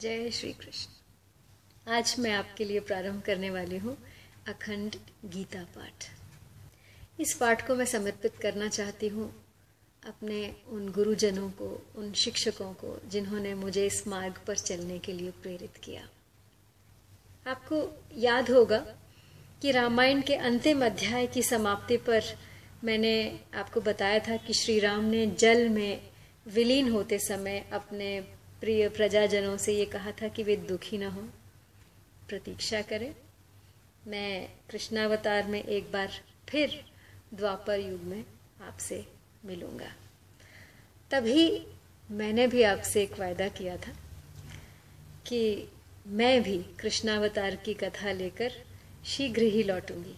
जय श्री कृष्ण। आज मैं आपके लिए प्रारंभ करने वाली हूँ अखंड गीता पाठ। इस पाठ को मैं समर्पित करना चाहती हूँ अपने उन गुरुजनों को, उन शिक्षकों को, जिन्होंने मुझे इस मार्ग पर चलने के लिए प्रेरित किया। आपको याद होगा कि रामायण के अंतिम अध्याय की समाप्ति पर मैंने आपको बताया था कि श्री राम ने जल में विलीन होते समय अपने प्रिय प्रजाजनों से ये कहा था कि वे दुखी न हो। प्रतीक्षा करें। मैं कृष्णावतार में एक बार फिर द्वापर युग में आपसे मिलूँगा। तभी मैंने भी आपसे एक वायदा किया था कि मैं भी कृष्णावतार की कथा लेकर शीघ्र ही लौटूँगी।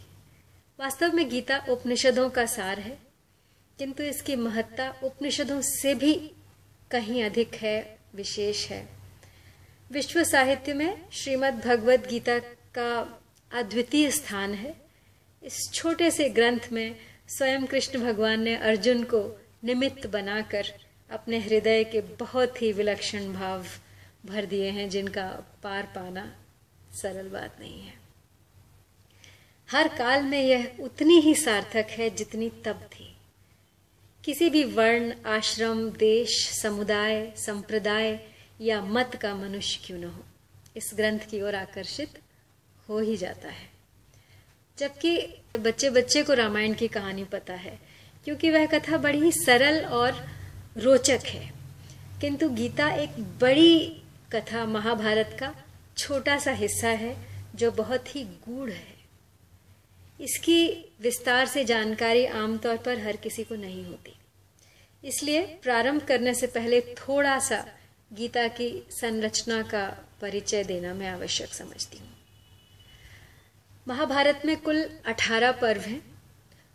वास्तव में गीता उपनिषदों का सार है, किंतु इसकी महत्ता उपनिषदों से भी कहीं अधिक है विशेष है। विश्व साहित्य में श्रीमद् भगवद गीता का अद्वितीय स्थान है। इस छोटे से ग्रंथ में स्वयं कृष्ण भगवान ने अर्जुन को निमित्त बनाकर अपने हृदय के बहुत ही विलक्षण भाव भर दिए हैं, जिनका पार पाना सरल बात नहीं है। हर काल में यह उतनी ही सार्थक है जितनी तब थी। किसी भी वर्ण, आश्रम, देश, समुदाय, संप्रदाय या मत का मनुष्य क्यों न हो? इस ग्रंथ की ओर आकर्षित हो ही जाता है। जबकि बच्चे बच्चे को रामायण की कहानी पता है, क्योंकि वह कथा बड़ी ही सरल और रोचक है। किंतु गीता एक बड़ी कथा महाभारत का छोटा सा हिस्सा है, जो बहुत ही गूढ़ है। इसकी विस्तार से जानकारी आमतौर पर हर किसी को नहीं होती। इसलिए प्रारंभ करने से पहले थोड़ा सा गीता की संरचना का परिचय देना मैं आवश्यक समझती हूँ। महाभारत में कुल अठारह पर्व हैं।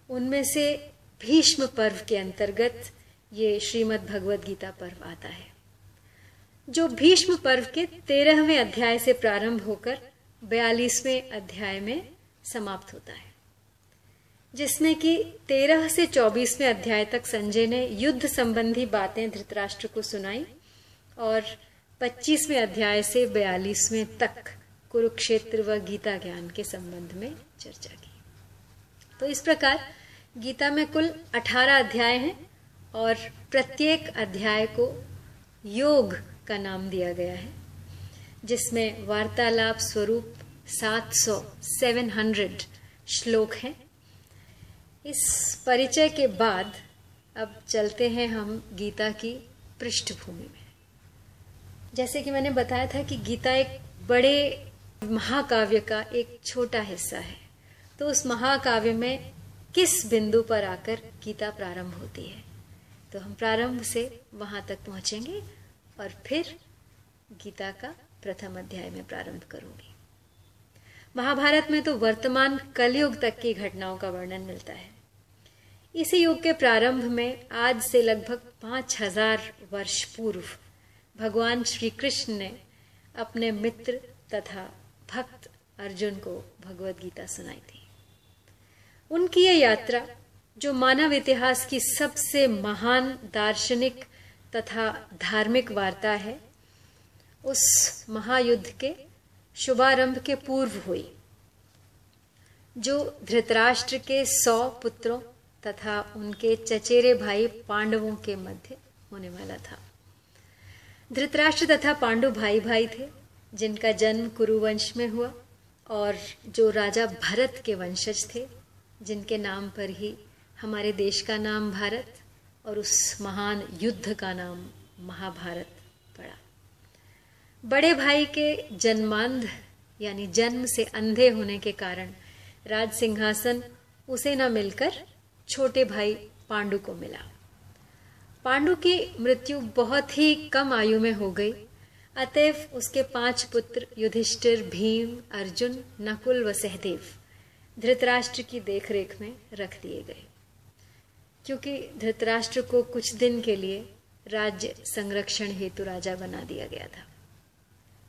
उनमें से भीष्म पर्व के अंतर्गत ये श्रीमद् भगवद गीता पर्व आता है। जो भीष्म पर्व के तेरहवें अध्याय से प्रारंभ होकर बयालीसवें अध्याय में समाप्त होता है। जिसमें कि तेरह से चौबीसवें अध्याय तक संजय ने युद्ध संबंधी बातें धृतराष्ट्र को सुनाई और पच्चीसवें अध्याय से बयालीसवें तक कुरुक्षेत्र व गीता ज्ञान के संबंध में चर्चा की। तो इस प्रकार गीता में कुल अठारह अध्याय हैं और प्रत्येक अध्याय को योग का नाम दिया गया है, जिसमें वार्तालाप स्वरूप 700 700 श्लोक हैं। इस परिचय के बाद अब चलते हैं हम गीता की पृष्ठभूमि में। जैसे कि मैंने बताया था कि गीता एक बड़े महाकाव्य का एक छोटा हिस्सा है तो उस महाकाव्य में किस बिंदु पर आकर गीता प्रारंभ होती है? तो हम प्रारंभ से वहाँ तक पहुँचेंगे और फिर गीता का प्रथम अध्याय में प्रारंभ करूँगी। महाभारत में तो वर्तमान कलयुग तक की घटनाओं का वर्णन मिलता है। इसी युग के प्रारंभ में आज से लगभग पाँच हज़ार वर्ष पूर्व भगवान श्री कृष्ण ने अपने मित्र तथा भक्त अर्जुन को भगवत गीता सुनाई थी। उनकी यह यात्रा, जो मानव इतिहास की सबसे महान दार्शनिक तथा धार्मिक वार्ता है, उस महायुद्ध के शुभारंभ के पूर्व हुई, जो धृतराष्ट्र के सौ पुत्रों तथा उनके चचेरे भाई पांडवों के मध्य होने वाला था। धृतराष्ट्र तथा पांडु भाई भाई थे, जिनका जन्म कुरुवंश में हुआ और जो राजा भरत के वंशज थे, जिनके नाम पर ही हमारे देश का नाम भारत और उस महान युद्ध का नाम महाभारत। बड़े भाई के जन्मांध, यानी जन्म से अंधे होने के कारण राज सिंहासन उसे न मिलकर छोटे भाई पांडु को मिला। पांडु की मृत्यु बहुत ही कम आयु में हो गई। अतएव उसके पाँच पुत्र युधिष्ठिर, भीम, अर्जुन, नकुल व सहदेव धृतराष्ट्र की देखरेख में रख दिए गए। क्योंकि धृतराष्ट्र को कुछ दिन के लिए राज्य संरक्षण हेतु राजा बना दिया गया था।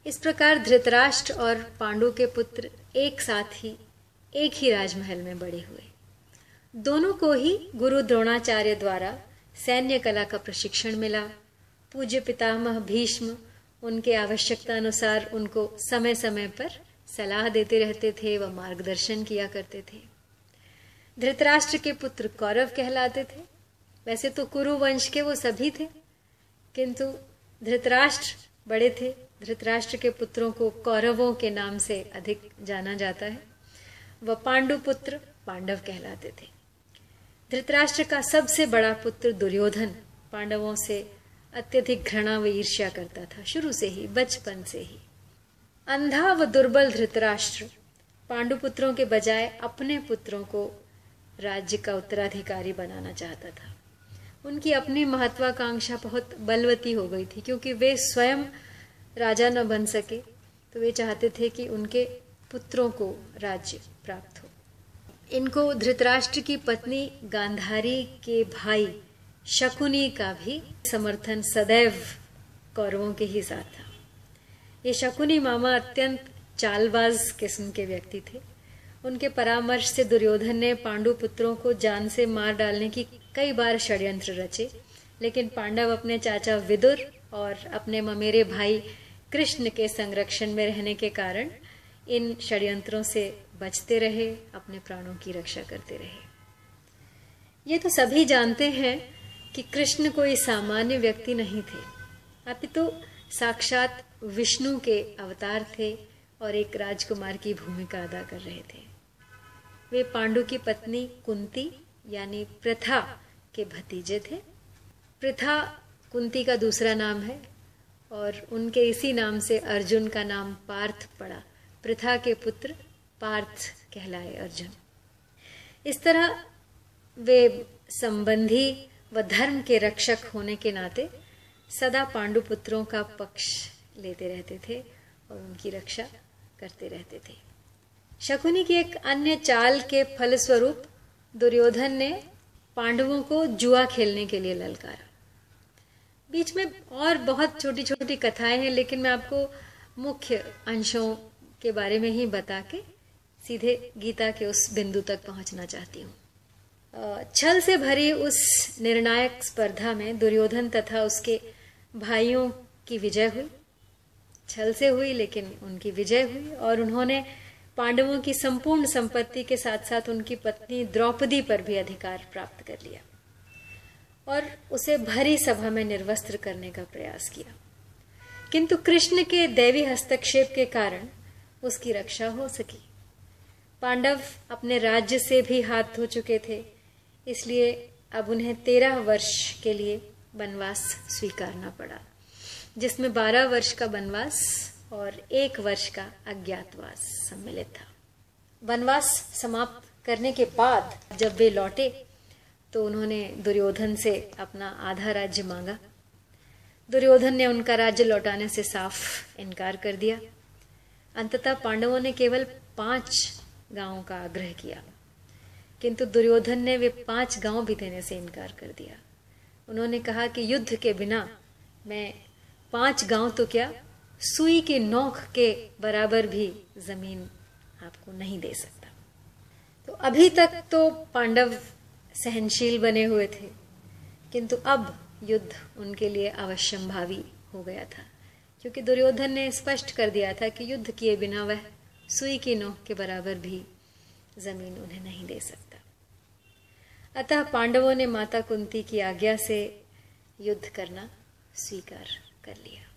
इस प्रकार धृतराष्ट्र और पांडु के पुत्र एक साथ ही, एक ही राजमहल में बड़े हुए। दोनों को ही गुरु द्रोणाचार्य द्वारा सैन्य कला का प्रशिक्षण मिला। पूज्य पितामह भीष्म उनके आवश्यकता अनुसार उनको समय समय पर सलाह देते रहते थे व मार्गदर्शन किया करते थे। धृतराष्ट्र के पुत्र कौरव कहलाते थे। वैसे तो कुरु वंश के वो सभी थे, किंतु धृतराष्ट्र बड़े थे। धृतराष्ट्र के पुत्रों को कौरवों के नाम से अधिक जाना जाता है। वह पांडु पुत्र पांडव कहलाते थे। धृतराष्ट्र का सबसे बड़ा पुत्र दुर्योधन पांडवों से अत्यधिक घृणा व ईर्ष्या करता था, शुरू से ही, बचपन से ही। अंधा व दुर्बल धृतराष्ट्र पांडुपुत्रों के बजाय अपने पुत्रों को राज्य का उत्तराधिकारी बनाना चाहता था। उनकी अपनी महत्वाकांक्षा बहुत बलवती हो गई थी, क्योंकि वे स्वयं राजा न बन सके तो वे चाहते थे कि उनके पुत्रों को राज्य प्राप्त हो। इनको धृतराष्ट्र की पत्नी गांधारी के भाई शकुनी का भी समर्थन सदैव कौरवों के ही साथ था। ये शकुनी मामा अत्यंत चालबाज किस्म के व्यक्ति थे। उनके परामर्श से दुर्योधन ने पांडु पुत्रों को जान से मार डालने की कई बार षड्यंत्र रचे, लेकिन पांडव अपने चाचा विदुर और अपने ममेरे भाई कृष्ण के संरक्षण में रहने के कारण इन षड्यंत्रों से बचते रहे, अपने प्राणों की रक्षा करते रहे। ये तो सभी जानते हैं कि कृष्ण कोई सामान्य व्यक्ति नहीं थे। अपितु तो साक्षात विष्णु के अवतार थे और एक राजकुमार की भूमिका अदा कर रहे थे। वे पांडु की पत्नी कुंती, यानी प्रथा के भतीजे थे। प्रथा कुंती का दूसरा नाम है और उनके इसी नाम से अर्जुन का नाम पार्थ पड़ा। प्रथा के पुत्र पार्थ कहलाए अर्जुन। इस तरह वे संबंधी व धर्म के रक्षक होने के नाते सदा पांडु पुत्रों का पक्ष लेते रहते थे और उनकी रक्षा करते रहते थे। शकुनी की एक अन्य चाल के फलस्वरूप दुर्योधन ने पांडवों को जुआ खेलने के लिए ललकारा। बीच में और बहुत छोटी छोटी कथाएँ हैं, लेकिन मैं आपको मुख्य अंशों के बारे में ही बता के सीधे गीता के उस बिंदु तक पहुँचना चाहती हूँ। छल से भरी उस निर्णायक स्पर्धा में दुर्योधन तथा उसके भाइयों की विजय हुई। छल से हुई, लेकिन उनकी विजय हुई और उन्होंने पांडवों की संपूर्ण संपत्ति के साथ साथ उनकी पत्नी द्रौपदी पर भी अधिकार प्राप्त कर लिया। और उसे भरी सभा में निर्वस्त्र करने का प्रयास किया। किंतु कृष्ण के दैवी हस्तक्षेप के कारण उसकी रक्षा हो सकी। पांडव अपने राज्य से भी हाथ धो चुके थे, इसलिए अब उन्हें तेरह वर्ष के लिए वनवास स्वीकारना पड़ा, जिसमें बारह वर्ष का वनवास और एक वर्ष का अज्ञातवास सम्मिलित था। वनवास समाप्त करने के बाद जब वे लौटे तो उन्होंने दुर्योधन से अपना आधा राज्य मांगा। दुर्योधन ने उनका राज्य लौटाने से साफ़ इनकार कर दिया। अंततः पांडवों ने केवल पाँच गाँवों का आग्रह किया, किंतु दुर्योधन ने वे पाँच गाँव भी देने से इनकार कर दिया। उन्होंने कहा कि युद्ध के बिना मैं पाँच गाँव तो क्या सुई के नोख के बराबर भी ज़मीन आपको नहीं दे सकता। तो अभी तक तो पांडव सहनशील बने हुए थे। किंतु अब युद्ध उनके लिए अवश्यम भावी हो गया था। क्योंकि दुर्योधन ने स्पष्ट कर दिया था कि युद्ध किए बिना वह सुई की नोक के बराबर भी ज़मीन उन्हें नहीं दे सकता। अतः पांडवों ने माता कुंती की आज्ञा से युद्ध करना स्वीकार कर लिया।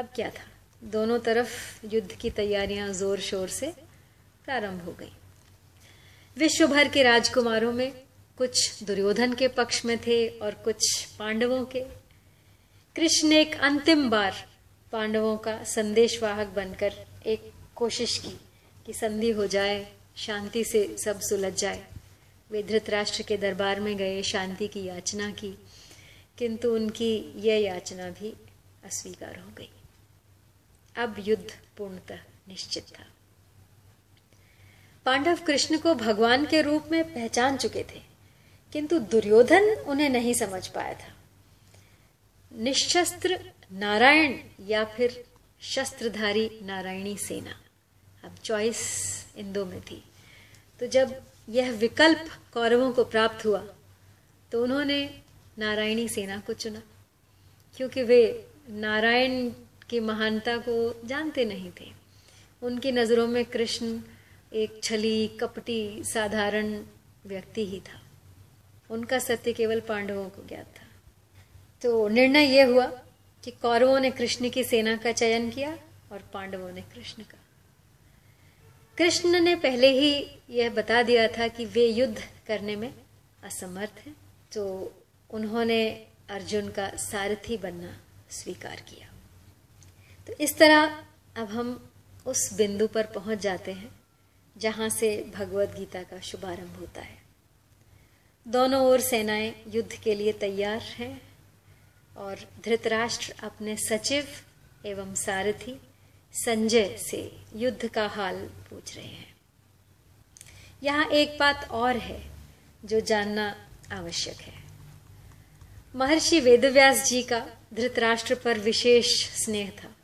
अब क्या था? दोनों तरफ़ युद्ध की तैयारियाँ ज़ोर शोर से प्रारंभ हो गई। विश्व भर के राजकुमारों में कुछ दुर्योधन के पक्ष में थे और कुछ पांडवों के। कृष्ण एक अंतिम बार पांडवों का संदेशवाहक बनकर एक कोशिश की कि संधि हो जाए, शांति से सब सुलझ जाए। वे धृतराष्ट्र के दरबार में गए, शांति की याचना की, किंतु उनकी यह याचना भी अस्वीकार हो गई। अब युद्ध पूर्णतः निश्चित था। पांडव कृष्ण को भगवान के रूप में पहचान चुके थे। किंतु दुर्योधन उन्हें नहीं समझ पाया था। निशस्त्र नारायण या फिर शस्त्रधारी नारायणी सेना। अब चॉइस इन दो में थी। तो जब यह विकल्प कौरवों को प्राप्त हुआ तो उन्होंने नारायणी सेना को चुना। क्योंकि वे नारायण की महानता को जानते नहीं थे। उनकी नज़रों में कृष्ण एक छली, कपटी, साधारण व्यक्ति ही था। उनका सत्य केवल पांडवों को ज्ञात था। तो निर्णय यह हुआ कि कौरवों ने कृष्ण की सेना का चयन किया और पांडवों ने कृष्ण का। कृष्ण ने पहले ही यह बता दिया था कि वे युद्ध करने में असमर्थ हैं तो उन्होंने अर्जुन का सारथी बनना स्वीकार किया। तो इस तरह अब हम उस बिंदु पर पहुँच जाते हैं जहाँ से भगवत गीता का शुभारंभ होता है। दोनों ओर सेनाएँ युद्ध के लिए तैयार हैं और धृतराष्ट्र अपने सचिव एवं सारथी संजय से युद्ध का हाल पूछ रहे हैं। यहाँ एक बात और है जो जानना आवश्यक है। महर्षि वेदव्यास जी का धृतराष्ट्र पर विशेष स्नेह था।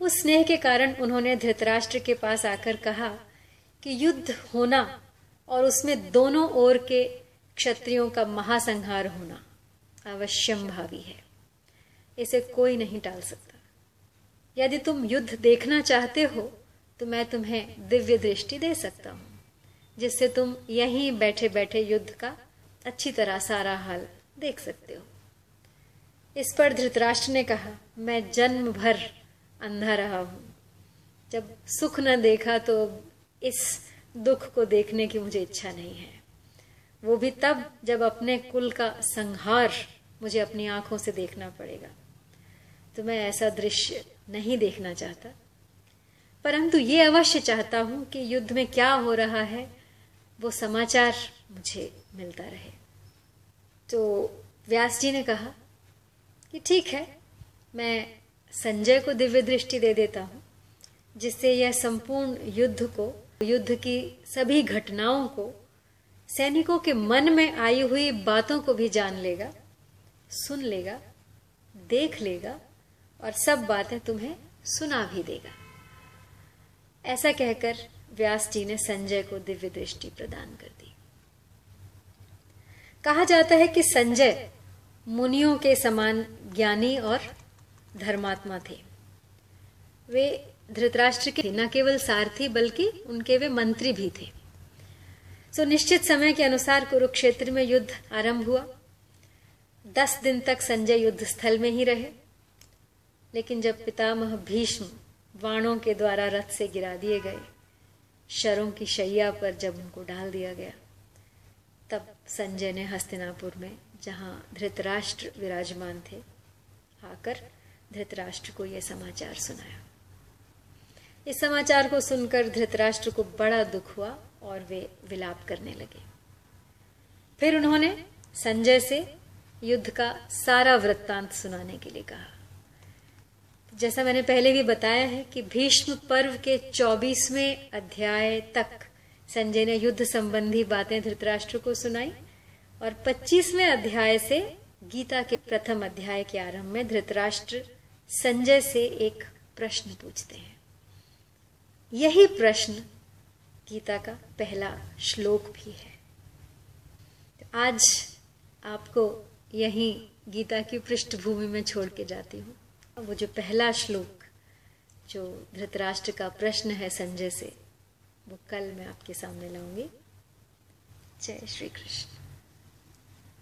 उस स्नेह के कारण उन्होंने धृतराष्ट्र के पास आकर कहा कि युद्ध होना और उसमें दोनों ओर के क्षत्रियों का महासंहार होना अवश्यम भावी है। इसे कोई नहीं टाल सकता। यदि तुम युद्ध देखना चाहते हो तो मैं तुम्हें दिव्य दृष्टि दे सकता हूँ, जिससे तुम यहीं बैठे बैठे युद्ध का अच्छी तरह सारा हाल देख सकते हो। इस पर धृतराष्ट्र ने कहा, मैं जन्म भर अंधा रहा हूँ। जब सुख न देखा तो इस दुख को देखने की मुझे इच्छा नहीं है। वो भी तब जब अपने कुल का संहार मुझे अपनी आँखों से देखना पड़ेगा। तो मैं ऐसा दृश्य नहीं देखना चाहता। परंतु ये अवश्य चाहता हूँ कि युद्ध में क्या हो रहा है, वो समाचार मुझे मिलता रहे। तो व्यास जी ने कहा कि ठीक है, मैं संजय को दिव्य दृष्टि दे देता हूँ, जिससे यह संपूर्ण युद्ध को, युद्ध की सभी घटनाओं को सैनिकों के मन में आई हुई बातों को भी जान लेगा, सुन लेगा, देख लेगा और सब बातें तुम्हें सुना भी देगा। ऐसा कहकर व्यास जी ने संजय को दिव्य दृष्टि प्रदान कर दी। कहा जाता है कि संजय मुनियों के समान ज्ञानी और धर्मात्मा थे। वे धृतराष्ट्र के न केवल सारथी, बल्कि उनके वे मंत्री भी थे। सो निश्चित समय के अनुसार कुरुक्षेत्र में युद्ध आरंभ हुआ। दस दिन तक संजय युद्ध स्थल में ही रहे। लेकिन जब पितामह भीष्म वाणों के द्वारा रथ से गिरा दिए गए, शरों की शैया पर जब उनको डाल दिया गया, तब संजय ने हस्तिनापुर में, जहाँ धृतराष्ट्र विराजमान थे, आकर धृतराष्ट्र को यह समाचार सुनाया। इस समाचार को सुनकर धृतराष्ट्र को बड़ा दुख हुआ। और वे विलाप करने लगे। फिर उन्होंने संजय से युद्ध का सारा वृत्तांत सुनाने के लिए कहा। जैसा मैंने पहले भी बताया है कि भीष्म पर्व के चौबीसवें अध्याय तक संजय ने युद्ध संबंधी बातें धृतराष्ट्र को सुनाई और पच्चीसवें अध्याय से गीता के प्रथम अध्याय के आरंभ में धृतराष्ट्र संजय से एक प्रश्न पूछते हैं। यही प्रश्न गीता का पहला श्लोक भी है। तो आज आपको यहीं गीता की पृष्ठभूमि में छोड़ के जाती हूँ। वो जो पहला श्लोक, जो धृतराष्ट्र का प्रश्न है संजय से, वो कल मैं आपके सामने लाऊँगी। जय श्री कृष्ण।